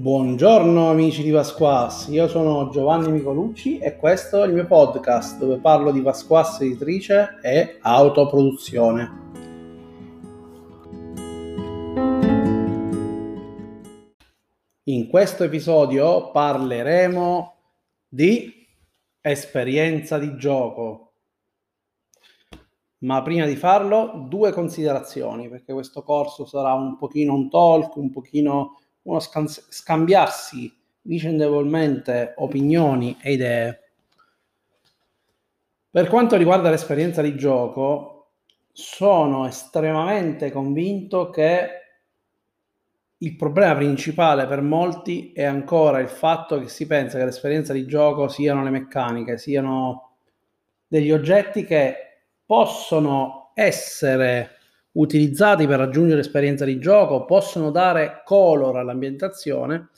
Buongiorno amici di Vasquas, io sono Giovanni Micolucci e questo è il mio podcast dove parlo di Vasquas editrice e autoproduzione. In questo episodio parleremo di esperienza di gioco. Ma prima di farlo, due considerazioni, perché questo corso sarà un pochino un talk, un pochino uno scambiarsi vicendevolmente opinioni e idee. Per quanto riguarda l'esperienza di gioco, sono estremamente convinto che il problema principale per molti è ancora il fatto che si pensa che l'esperienza di gioco siano le meccaniche, siano degli oggetti che possono essere utilizzati per raggiungere esperienza di gioco, possono dare color all'ambientazione,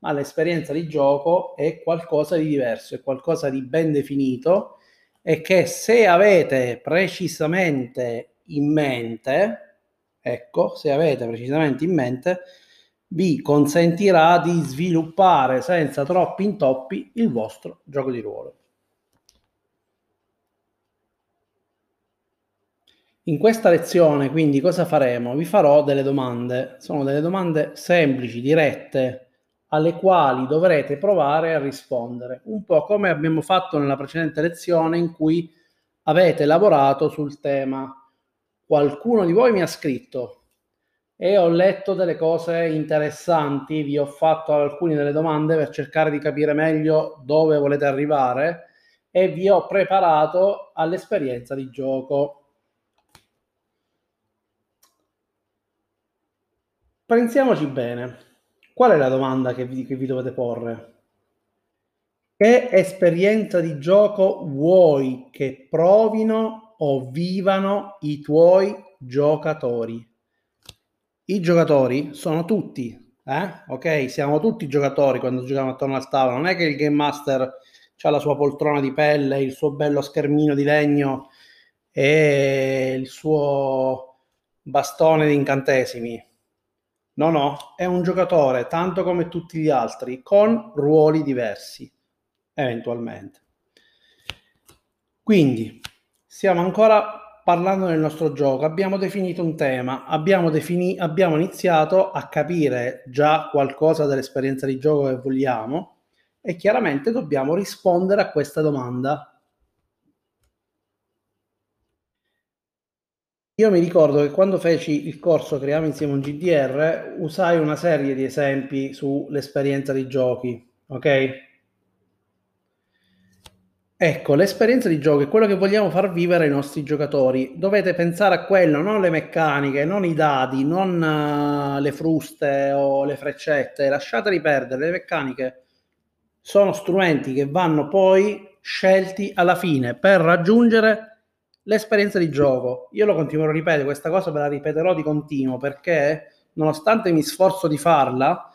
ma l'esperienza di gioco è qualcosa di diverso, è qualcosa di ben definito e che se avete precisamente in mente, ecco, se avete precisamente in mente, vi consentirà di sviluppare senza troppi intoppi il vostro gioco di ruolo. In questa lezione, quindi, cosa faremo? Vi farò delle domande. Sono delle domande semplici, dirette, alle quali dovrete provare a rispondere. Un po' come abbiamo fatto nella precedente lezione in cui avete lavorato sul tema. Qualcuno di voi mi ha scritto e ho letto delle cose interessanti, vi ho fatto alcune delle domande per cercare di capire meglio dove volete arrivare e vi ho preparato all'esperienza di gioco. Pensiamoci bene. Qual è la domanda che vi, che vi dovete porre? Che esperienza di gioco vuoi che provino o vivano i tuoi giocatori? I giocatori sono tutti, eh? ok? Siamo tutti giocatori quando giochiamo attorno al tavolo. Non è che il Game Master ha la sua poltrona di pelle, il suo bello schermino di legno e il suo bastone di incantesimi No, no, è un giocatore tanto come tutti gli altri, con ruoli diversi, eventualmente. Quindi, stiamo ancora parlando del nostro gioco, abbiamo definito un tema, abbiamo, defini- abbiamo iniziato a capire già qualcosa dell'esperienza di gioco che vogliamo e chiaramente dobbiamo rispondere a questa domanda Io mi ricordo che quando feci il corso Creiamo insieme un GDR usai una serie di esempi sull'esperienza di giochi, ok? Ecco, l'esperienza di gioco è quello che vogliamo far vivere ai nostri giocatori. Dovete pensare a quello, non le meccaniche, non i dadi, non uh, le fruste o le freccette. Lasciateli perdere, le meccaniche sono strumenti che vanno poi scelti alla fine per raggiungere l'esperienza di gioco. Io lo continuerò a ripetere, questa cosa ve la ripeterò di continuo perché nonostante mi sforzo di farla,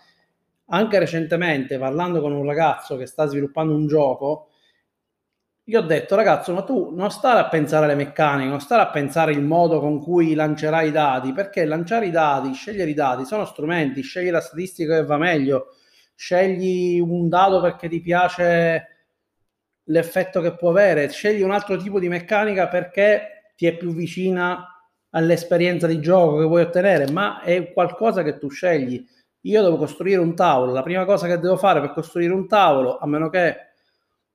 anche recentemente parlando con un ragazzo che sta sviluppando un gioco, gli ho detto ragazzo, ma tu non stare a pensare alle meccaniche, non stare a pensare il modo con cui lancerai i dati, perché lanciare i dati, scegliere i dati sono strumenti, scegli la statistica che va meglio, scegli un dato perché ti piace l'effetto che può avere, scegli un altro tipo di meccanica perché ti è più vicina all'esperienza di gioco che vuoi ottenere, ma è qualcosa che tu scegli. Io devo costruire un tavolo, la prima cosa che devo fare per costruire un tavolo, a meno che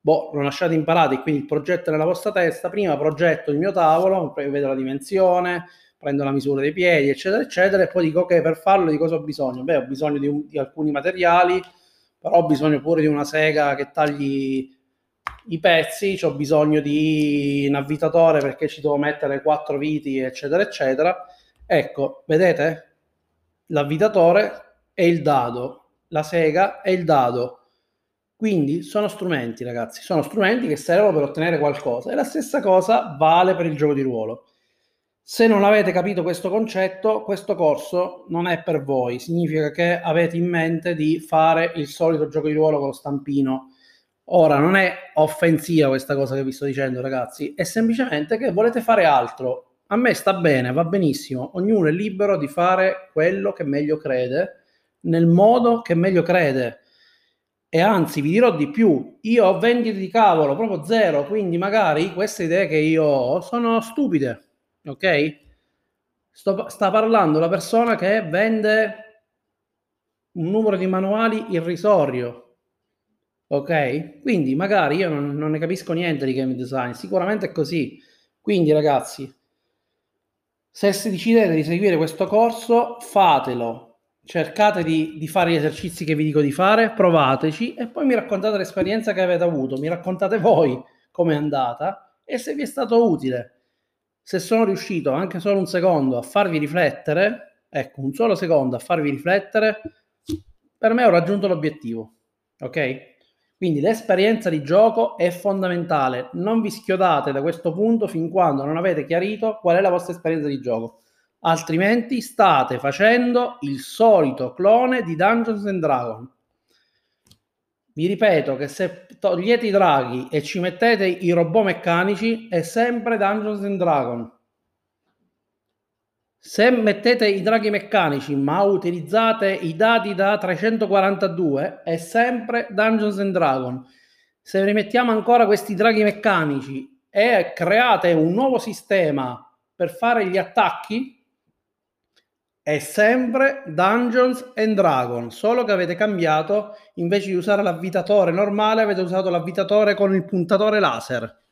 boh, lo lasciate imparato, quindi il progetto è nella vostra testa, prima progetto il mio tavolo, vedo la dimensione, prendo la misura dei piedi, eccetera, eccetera, e poi dico ok, per farlo di cosa ho bisogno? Beh, ho bisogno di, un, di alcuni materiali, però ho bisogno pure di una sega che tagli i pezzi, ho bisogno di un avvitatore perché ci devo mettere quattro viti, eccetera, eccetera. Ecco, vedete? L'avvitatore è il dado, la sega è il dado. Quindi sono strumenti, ragazzi, sono strumenti che servono per ottenere qualcosa. E la stessa cosa vale per il gioco di ruolo. Se non avete capito questo concetto, questo corso non è per voi. Significa che avete in mente di fare il solito gioco di ruolo con lo stampino Ora non è offensiva questa cosa che vi sto dicendo, ragazzi, è semplicemente che volete fare altro. A me sta bene, va benissimo, ognuno è libero di fare quello che meglio crede, nel modo che meglio crede. E anzi, vi dirò di più, io ho vendite di cavolo, proprio zero, quindi magari queste idee che io ho sono stupide, ok? Sto, sta parlando la persona che vende un numero di manuali irrisorio, ok? Quindi magari io non, non ne capisco niente di game design, sicuramente è così. Quindi ragazzi, se decidete di seguire questo corso, fatelo. Cercate di, di, fare gli esercizi che vi dico di fare, provateci e poi mi raccontate l'esperienza che avete avuto, mi raccontate voi come è andata e se vi è stato utile. Se sono riuscito anche solo un secondo a farvi riflettere, ecco, un solo secondo a farvi riflettere, per me ho raggiunto l'obiettivo. Ok? Quindi l'esperienza di gioco è fondamentale. Non vi schiodate da questo punto fin quando non avete chiarito qual è la vostra esperienza di gioco. Altrimenti state facendo il solito clone di Dungeons and Dragons. Vi ripeto che se togliete i draghi e ci mettete i robot meccanici è sempre Dungeons and Dragons. Se mettete i draghi meccanici ma utilizzate i dati da 342 è sempre Dungeons and Dragons. Se rimettiamo ancora questi draghi meccanici e create un nuovo sistema per fare gli attacchi è sempre Dungeons and Dragons, solo che avete cambiato invece di usare l'avvitatore normale avete usato l'avvitatore con il puntatore laser.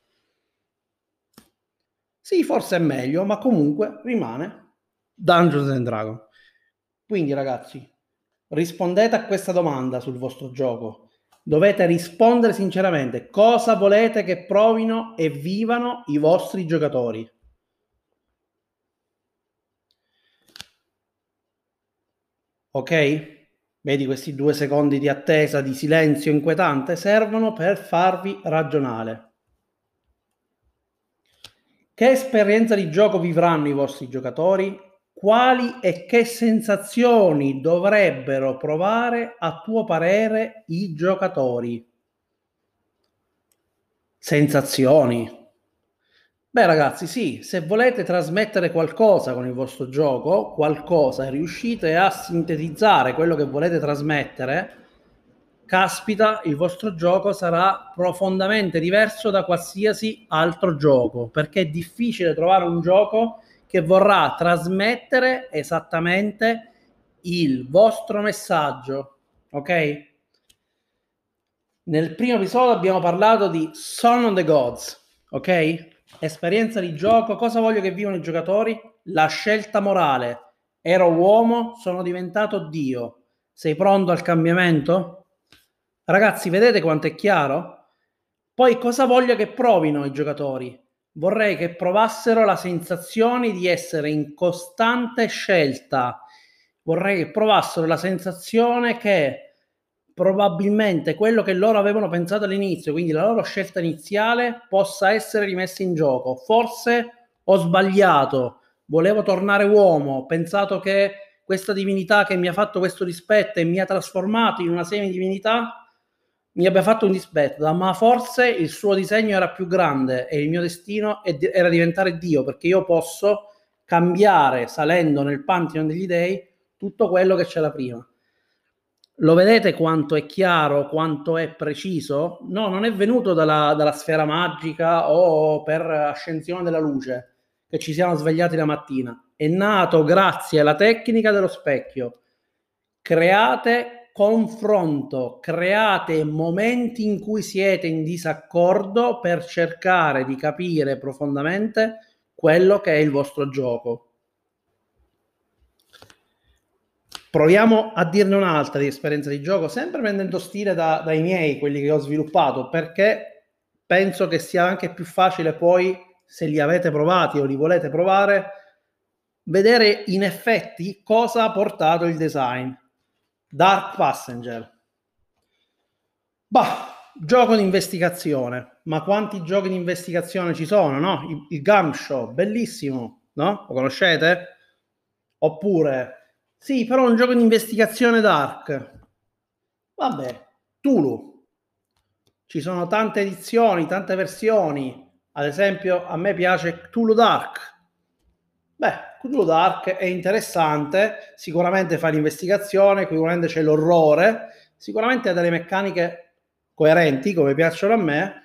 Sì, forse è meglio, ma comunque rimane Dungeons and Dragons. Quindi ragazzi, rispondete a questa domanda sul vostro gioco. Dovete rispondere sinceramente cosa volete che provino e vivano i vostri giocatori. Ok? Vedi questi due secondi di attesa, di silenzio inquietante, servono per farvi ragionare. Che esperienza di gioco vivranno i vostri giocatori? Quali e che sensazioni dovrebbero provare a tuo parere i giocatori? Sensazioni. Beh ragazzi, sì, se volete trasmettere qualcosa con il vostro gioco, qualcosa, e riuscite a sintetizzare quello che volete trasmettere, caspita, il vostro gioco sarà profondamente diverso da qualsiasi altro gioco, perché è difficile trovare un gioco che vorrà trasmettere esattamente il vostro messaggio, ok? Nel primo episodio abbiamo parlato di Son of the Gods, ok? Esperienza di gioco, cosa voglio che vivano i giocatori? La scelta morale. Ero uomo, sono diventato Dio. Sei pronto al cambiamento? Ragazzi, vedete quanto è chiaro? Poi cosa voglio che provino i giocatori? Vorrei che provassero la sensazione di essere in costante scelta. Vorrei che provassero la sensazione che probabilmente quello che loro avevano pensato all'inizio, quindi la loro scelta iniziale, possa essere rimessa in gioco. Forse ho sbagliato, volevo tornare uomo, ho pensato che questa divinità che mi ha fatto questo rispetto e mi ha trasformato in una semidivinità mi abbia fatto un dispetto, ma forse il suo disegno era più grande e il mio destino era diventare Dio, perché io posso cambiare, salendo nel pantano degli dei, tutto quello che c'era prima. Lo vedete quanto è chiaro, quanto è preciso? No, non è venuto dalla, dalla sfera magica o per ascensione della luce che ci siamo svegliati la mattina. È nato grazie alla tecnica dello specchio. Create confronto, create momenti in cui siete in disaccordo per cercare di capire profondamente quello che è il vostro gioco. Proviamo a dirne un'altra di esperienza di gioco, sempre prendendo stile da, dai miei, quelli che ho sviluppato, perché penso che sia anche più facile poi, se li avete provati o li volete provare, vedere in effetti cosa ha portato il design Dark Passenger. Bah, gioco di investigazione. Ma quanti giochi di investigazione ci sono, no? Il, il Gum Show, bellissimo, no? Lo conoscete? Oppure, sì, però un gioco di investigazione dark. Vabbè, Tulu. Ci sono tante edizioni, tante versioni. Ad esempio, a me piace Tulu Dark. Beh, Cthulhu Dark è interessante, sicuramente fa l'investigazione, sicuramente c'è l'orrore, sicuramente ha delle meccaniche coerenti come piacciono a me.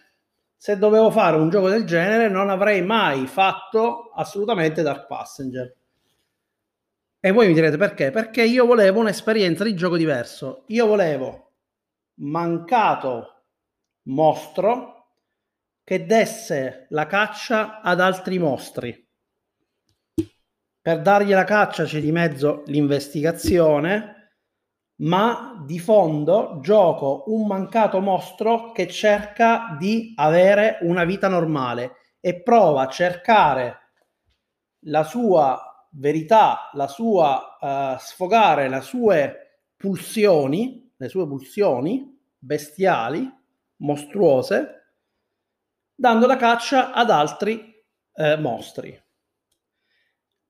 Se dovevo fare un gioco del genere non avrei mai fatto assolutamente Dark Passenger. E voi mi direte perché? Perché io volevo un'esperienza di gioco diverso. Io volevo mancato mostro che desse la caccia ad altri mostri per dargli la caccia c'è di mezzo l'investigazione, ma di fondo gioco un mancato mostro che cerca di avere una vita normale e prova a cercare la sua verità, la sua uh, sfogare le sue pulsioni, le sue pulsioni bestiali, mostruose, dando la caccia ad altri eh, mostri.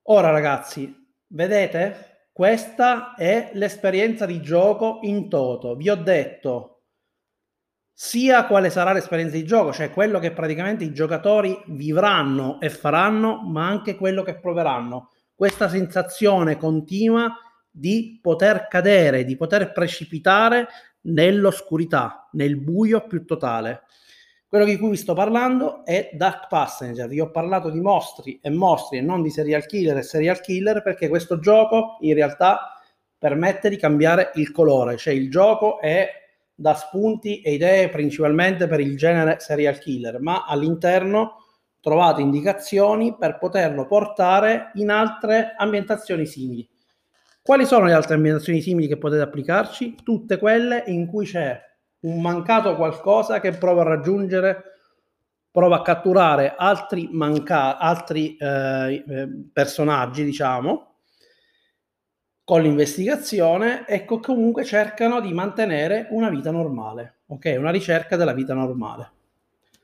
Ora ragazzi, vedete? Questa è l'esperienza di gioco in toto. Vi ho detto sia quale sarà l'esperienza di gioco, cioè quello che praticamente i giocatori vivranno e faranno, ma anche quello che proveranno. Questa sensazione continua di poter cadere, di poter precipitare nell'oscurità, nel buio più totale. Quello di cui vi sto parlando è Dark Passenger. Vi ho parlato di mostri e mostri e non di serial killer e serial killer perché questo gioco in realtà permette di cambiare il colore, cioè il gioco è da spunti e idee principalmente per il genere serial killer, ma all'interno trovate indicazioni per poterlo portare in altre ambientazioni simili. Quali sono le altre ambientazioni simili che potete applicarci? Tutte quelle in cui c'è un mancato qualcosa che prova a raggiungere, prova a catturare altri, manca- altri eh, eh, personaggi, diciamo, con l'investigazione e che comunque cercano di mantenere una vita normale, ok? Una ricerca della vita normale.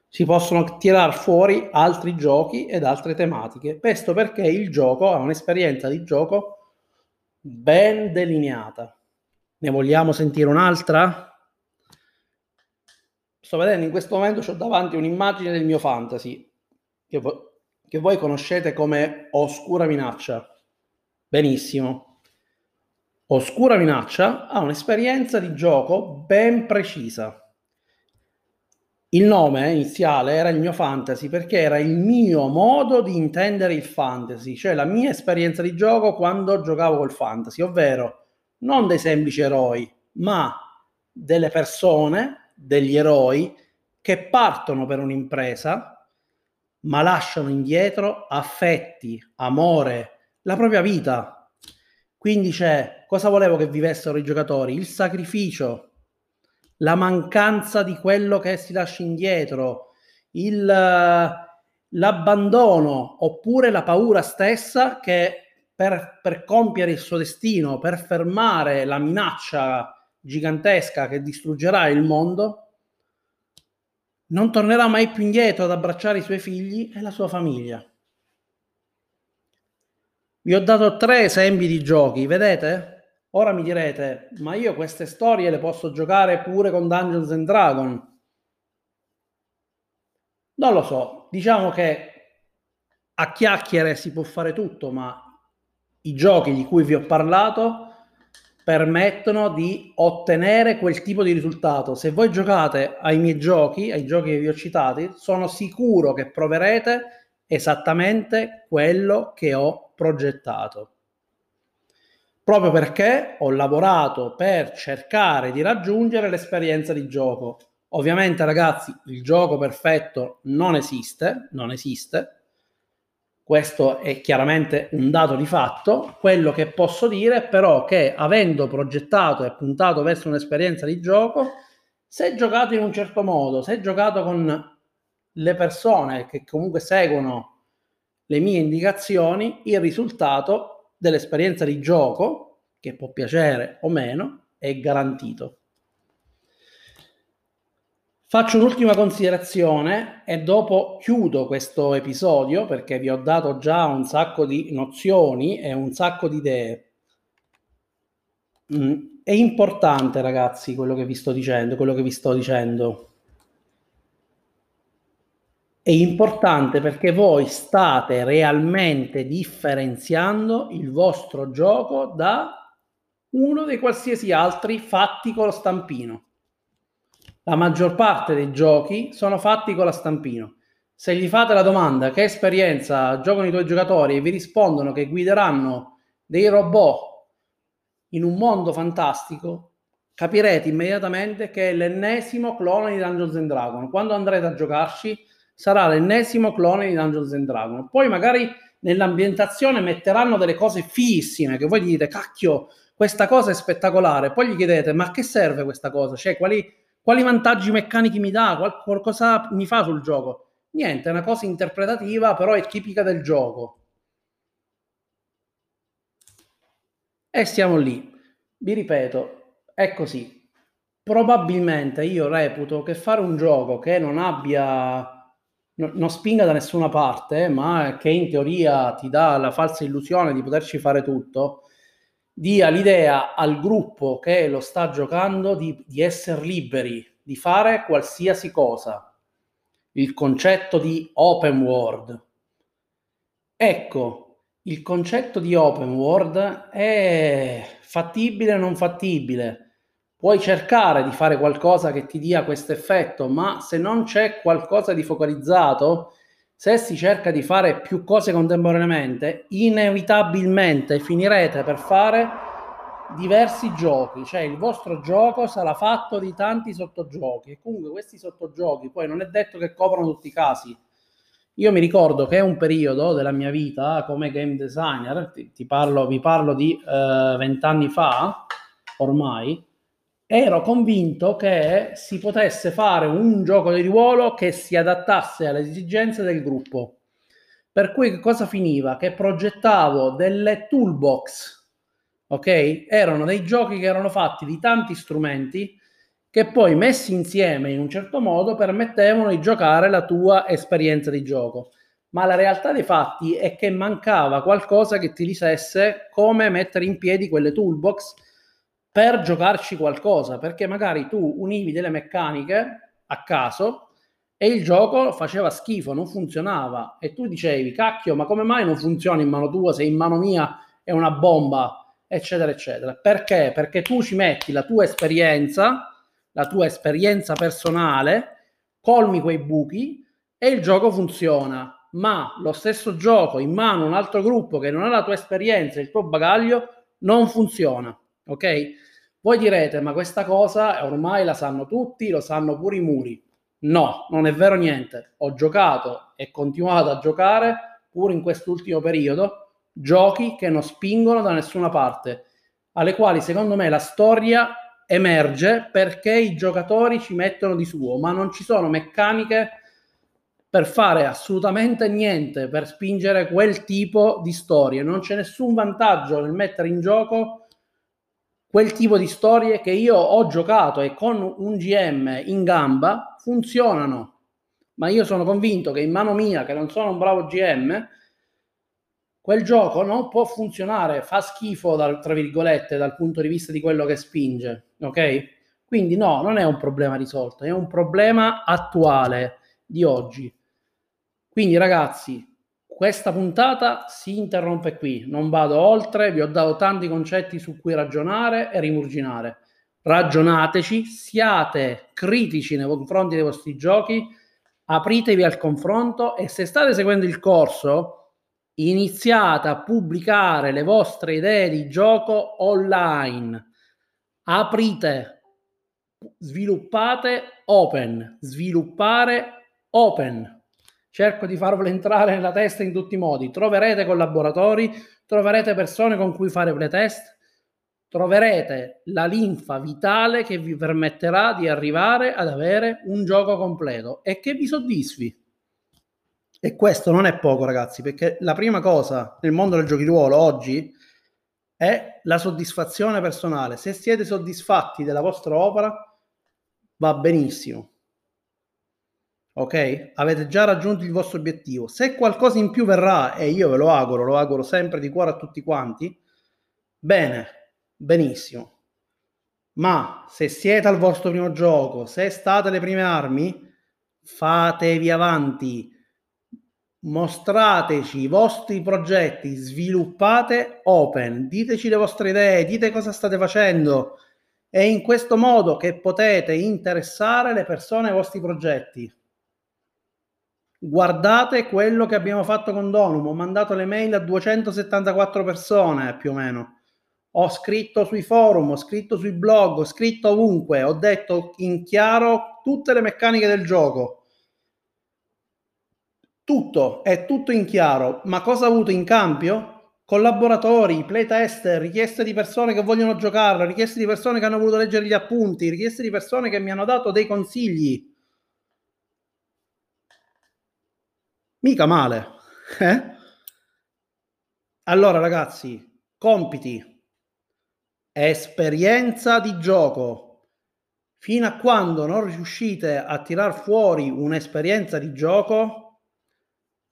Si possono tirare fuori altri giochi ed altre tematiche. Questo perché il gioco ha un'esperienza di gioco ben delineata. Ne vogliamo sentire un'altra? Sto vedendo in questo momento, ho davanti un'immagine del mio fantasy che, vo- che voi conoscete come Oscura Minaccia. Benissimo. Oscura Minaccia ha un'esperienza di gioco ben precisa. Il nome iniziale era il mio fantasy perché era il mio modo di intendere il fantasy, cioè la mia esperienza di gioco quando giocavo col fantasy, ovvero non dei semplici eroi, ma delle persone degli eroi che partono per un'impresa, ma lasciano indietro affetti, amore, la propria vita. Quindi c'è cosa volevo che vivessero i giocatori? Il sacrificio, la mancanza di quello che si lascia indietro, il, l'abbandono oppure la paura stessa che per, per compiere il suo destino, per fermare la minaccia gigantesca che distruggerà il mondo, non tornerà mai più indietro ad abbracciare i suoi figli e la sua famiglia. Vi ho dato tre esempi di giochi, vedete? Ora mi direte, ma io queste storie le posso giocare pure con Dungeons and Dragons? Non lo so, diciamo che a chiacchiere si può fare tutto, ma i giochi di cui vi ho parlato permettono di ottenere quel tipo di risultato. Se voi giocate ai miei giochi, ai giochi che vi ho citati, sono sicuro che proverete esattamente quello che ho progettato. Proprio perché ho lavorato per cercare di raggiungere l'esperienza di gioco. Ovviamente, ragazzi, il gioco perfetto non esiste, non esiste, questo è chiaramente un dato di fatto. Quello che posso dire però che avendo progettato e puntato verso un'esperienza di gioco, se giocato in un certo modo, se giocato con le persone che comunque seguono le mie indicazioni, il risultato dell'esperienza di gioco, che può piacere o meno, è garantito. Faccio un'ultima considerazione e dopo chiudo questo episodio perché vi ho dato già un sacco di nozioni e un sacco di idee. Mm, è importante, ragazzi, quello che vi sto dicendo, quello che vi sto dicendo. è importante perché voi state realmente differenziando il vostro gioco da uno dei qualsiasi altri fatti con lo stampino. La maggior parte dei giochi sono fatti con la stampino. Se gli fate la domanda che esperienza giocano i tuoi giocatori e vi rispondono che guideranno dei robot in un mondo fantastico, capirete immediatamente che è l'ennesimo clone di Dungeons and Dragons. Quando andrete a giocarci sarà l'ennesimo clone di Dungeons and Dragons. Poi magari nell'ambientazione metteranno delle cose fiissime che voi dite cacchio, questa cosa è spettacolare. Poi gli chiedete ma a che serve questa cosa? Cioè quali, quali vantaggi meccanici mi dà? Qual, qualcosa mi fa sul gioco? Niente, è una cosa interpretativa, però è tipica del gioco. E siamo lì. Vi ripeto, è così. Probabilmente io reputo che fare un gioco che non abbia non spinga da nessuna parte, ma che in teoria ti dà la falsa illusione di poterci fare tutto, dia l'idea al gruppo che lo sta giocando di, di essere liberi, di fare qualsiasi cosa il concetto di open world. Ecco, il concetto di open world è fattibile o non fattibile. Puoi cercare di fare qualcosa che ti dia questo effetto, ma se non c'è qualcosa di focalizzato, se si cerca di fare più cose contemporaneamente, inevitabilmente finirete per fare diversi giochi, cioè il vostro gioco sarà fatto di tanti sottogiochi e comunque questi sottogiochi poi non è detto che coprono tutti i casi. Io mi ricordo che un periodo della mia vita come game designer, ti, ti parlo, vi parlo di eh, vent'anni uh, fa ormai, ero convinto che si potesse fare un gioco di ruolo che si adattasse alle esigenze del gruppo. Per cui cosa finiva? Che progettavo delle toolbox ok? Erano dei giochi che erano fatti di tanti strumenti che poi messi insieme in un certo modo permettevano di giocare la tua esperienza di gioco. Ma la realtà dei fatti è che mancava qualcosa che ti dicesse come mettere in piedi quelle toolbox per giocarci qualcosa, perché magari tu univi delle meccaniche a caso e il gioco faceva schifo, non funzionava e tu dicevi cacchio, ma come mai non funziona in mano tua se in mano mia è una bomba? eccetera, eccetera. Perché? Perché tu ci metti la tua esperienza, la tua esperienza personale, colmi quei buchi e il gioco funziona. Ma lo stesso gioco in mano a un altro gruppo che non ha la tua esperienza, il tuo bagaglio, non funziona. Ok? Voi direte, ma questa cosa ormai la sanno tutti, lo sanno pure i muri. No, non è vero niente. Ho giocato e continuato a giocare pure in quest'ultimo periodo giochi che non spingono da nessuna parte, alle quali secondo me la storia emerge perché i giocatori ci mettono di suo, ma non ci sono meccaniche per fare assolutamente niente per spingere quel tipo di storie. Non c'è nessun vantaggio nel mettere in gioco quel tipo di storie che io ho giocato e con un GM in gamba funzionano. Ma io sono convinto che in mano mia, che non sono un bravo GM, quel gioco non può funzionare, fa schifo dal, tra virgolette dal punto di vista di quello che spinge, ok? Quindi no, non è un problema risolto, è un problema attuale di oggi. Quindi ragazzi, questa puntata si interrompe qui, non vado oltre, vi ho dato tanti concetti su cui ragionare e rimurginare. Ragionateci, siate critici nei confronti dei vostri giochi, apritevi al confronto e se state seguendo il corso, iniziate a pubblicare le vostre idee di gioco online. Aprite, sviluppate open, sviluppare open. Cerco di farvelo entrare nella testa in tutti i modi. Troverete collaboratori, troverete persone con cui fare playtest, troverete la linfa vitale che vi permetterà di arrivare ad avere un gioco completo e che vi soddisfi. E questo non è poco, ragazzi, perché la prima cosa nel mondo del giochi di ruolo oggi è la soddisfazione personale. Se siete soddisfatti della vostra opera, va benissimo. Ok? Avete già raggiunto il vostro obiettivo. Se qualcosa in più verrà, e io ve lo auguro, lo auguro sempre di cuore a tutti quanti, bene, benissimo. Ma se siete al vostro primo gioco, se state alle prime armi, fatevi avanti, mostrateci i vostri progetti, sviluppate open, diteci le vostre idee, dite cosa state facendo. È in questo modo che potete interessare le persone ai vostri progetti. Guardate quello che abbiamo fatto con Donum. Ho mandato le mail a 274 persone più o meno. Ho scritto sui forum, ho scritto sui blog, ho scritto ovunque. Ho detto in chiaro tutte le meccaniche del gioco. Tutto, è tutto in chiaro. Ma cosa ha avuto in cambio? Collaboratori, playtest, richieste di persone che vogliono giocare, richieste di persone che hanno voluto leggere gli appunti, richieste di persone che mi hanno dato dei consigli Mica male. Eh? Allora ragazzi, compiti, esperienza di gioco. Fino a quando non riuscite a tirar fuori un'esperienza di gioco,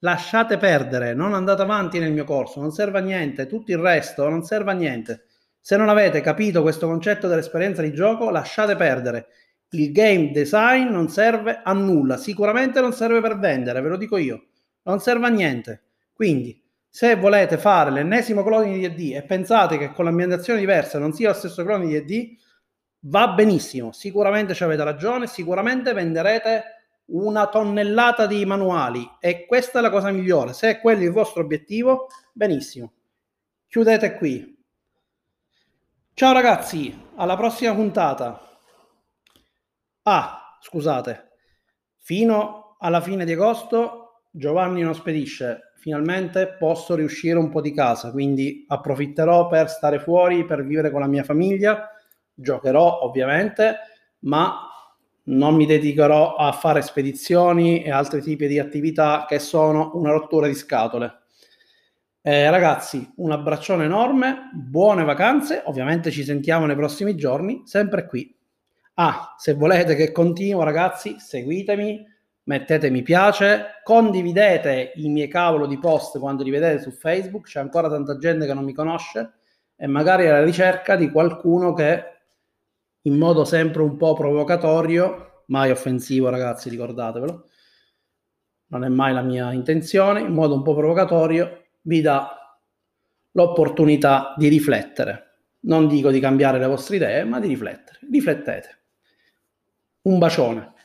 lasciate perdere, non andate avanti nel mio corso, non serve a niente, tutto il resto non serve a niente. Se non avete capito questo concetto dell'esperienza di gioco, lasciate perdere. Il game design non serve a nulla, sicuramente non serve per vendere, ve lo dico io non serve a niente. Quindi, se volete fare l'ennesimo clone di D e pensate che con l'ambientazione diversa non sia lo stesso clone di D, va benissimo, sicuramente ci avete ragione, sicuramente venderete una tonnellata di manuali e questa è la cosa migliore. Se è quello il vostro obiettivo, benissimo. Chiudete qui. Ciao ragazzi, alla prossima puntata. Ah, scusate, fino alla fine di agosto Giovanni non spedisce, finalmente posso riuscire un po' di casa, quindi approfitterò per stare fuori, per vivere con la mia famiglia, giocherò ovviamente, ma non mi dedicherò a fare spedizioni e altri tipi di attività che sono una rottura di scatole. Eh, ragazzi, un abbraccione enorme, buone vacanze, ovviamente ci sentiamo nei prossimi giorni, sempre qui. Ah, se volete che continuo, ragazzi, seguitemi mettete mi piace, condividete i miei cavolo di post quando li vedete su Facebook, c'è ancora tanta gente che non mi conosce e magari alla ricerca di qualcuno che in modo sempre un po' provocatorio, mai offensivo ragazzi, ricordatevelo, non è mai la mia intenzione, in modo un po' provocatorio vi dà l'opportunità di riflettere. Non dico di cambiare le vostre idee, ma di riflettere. Riflettete. Un bacione.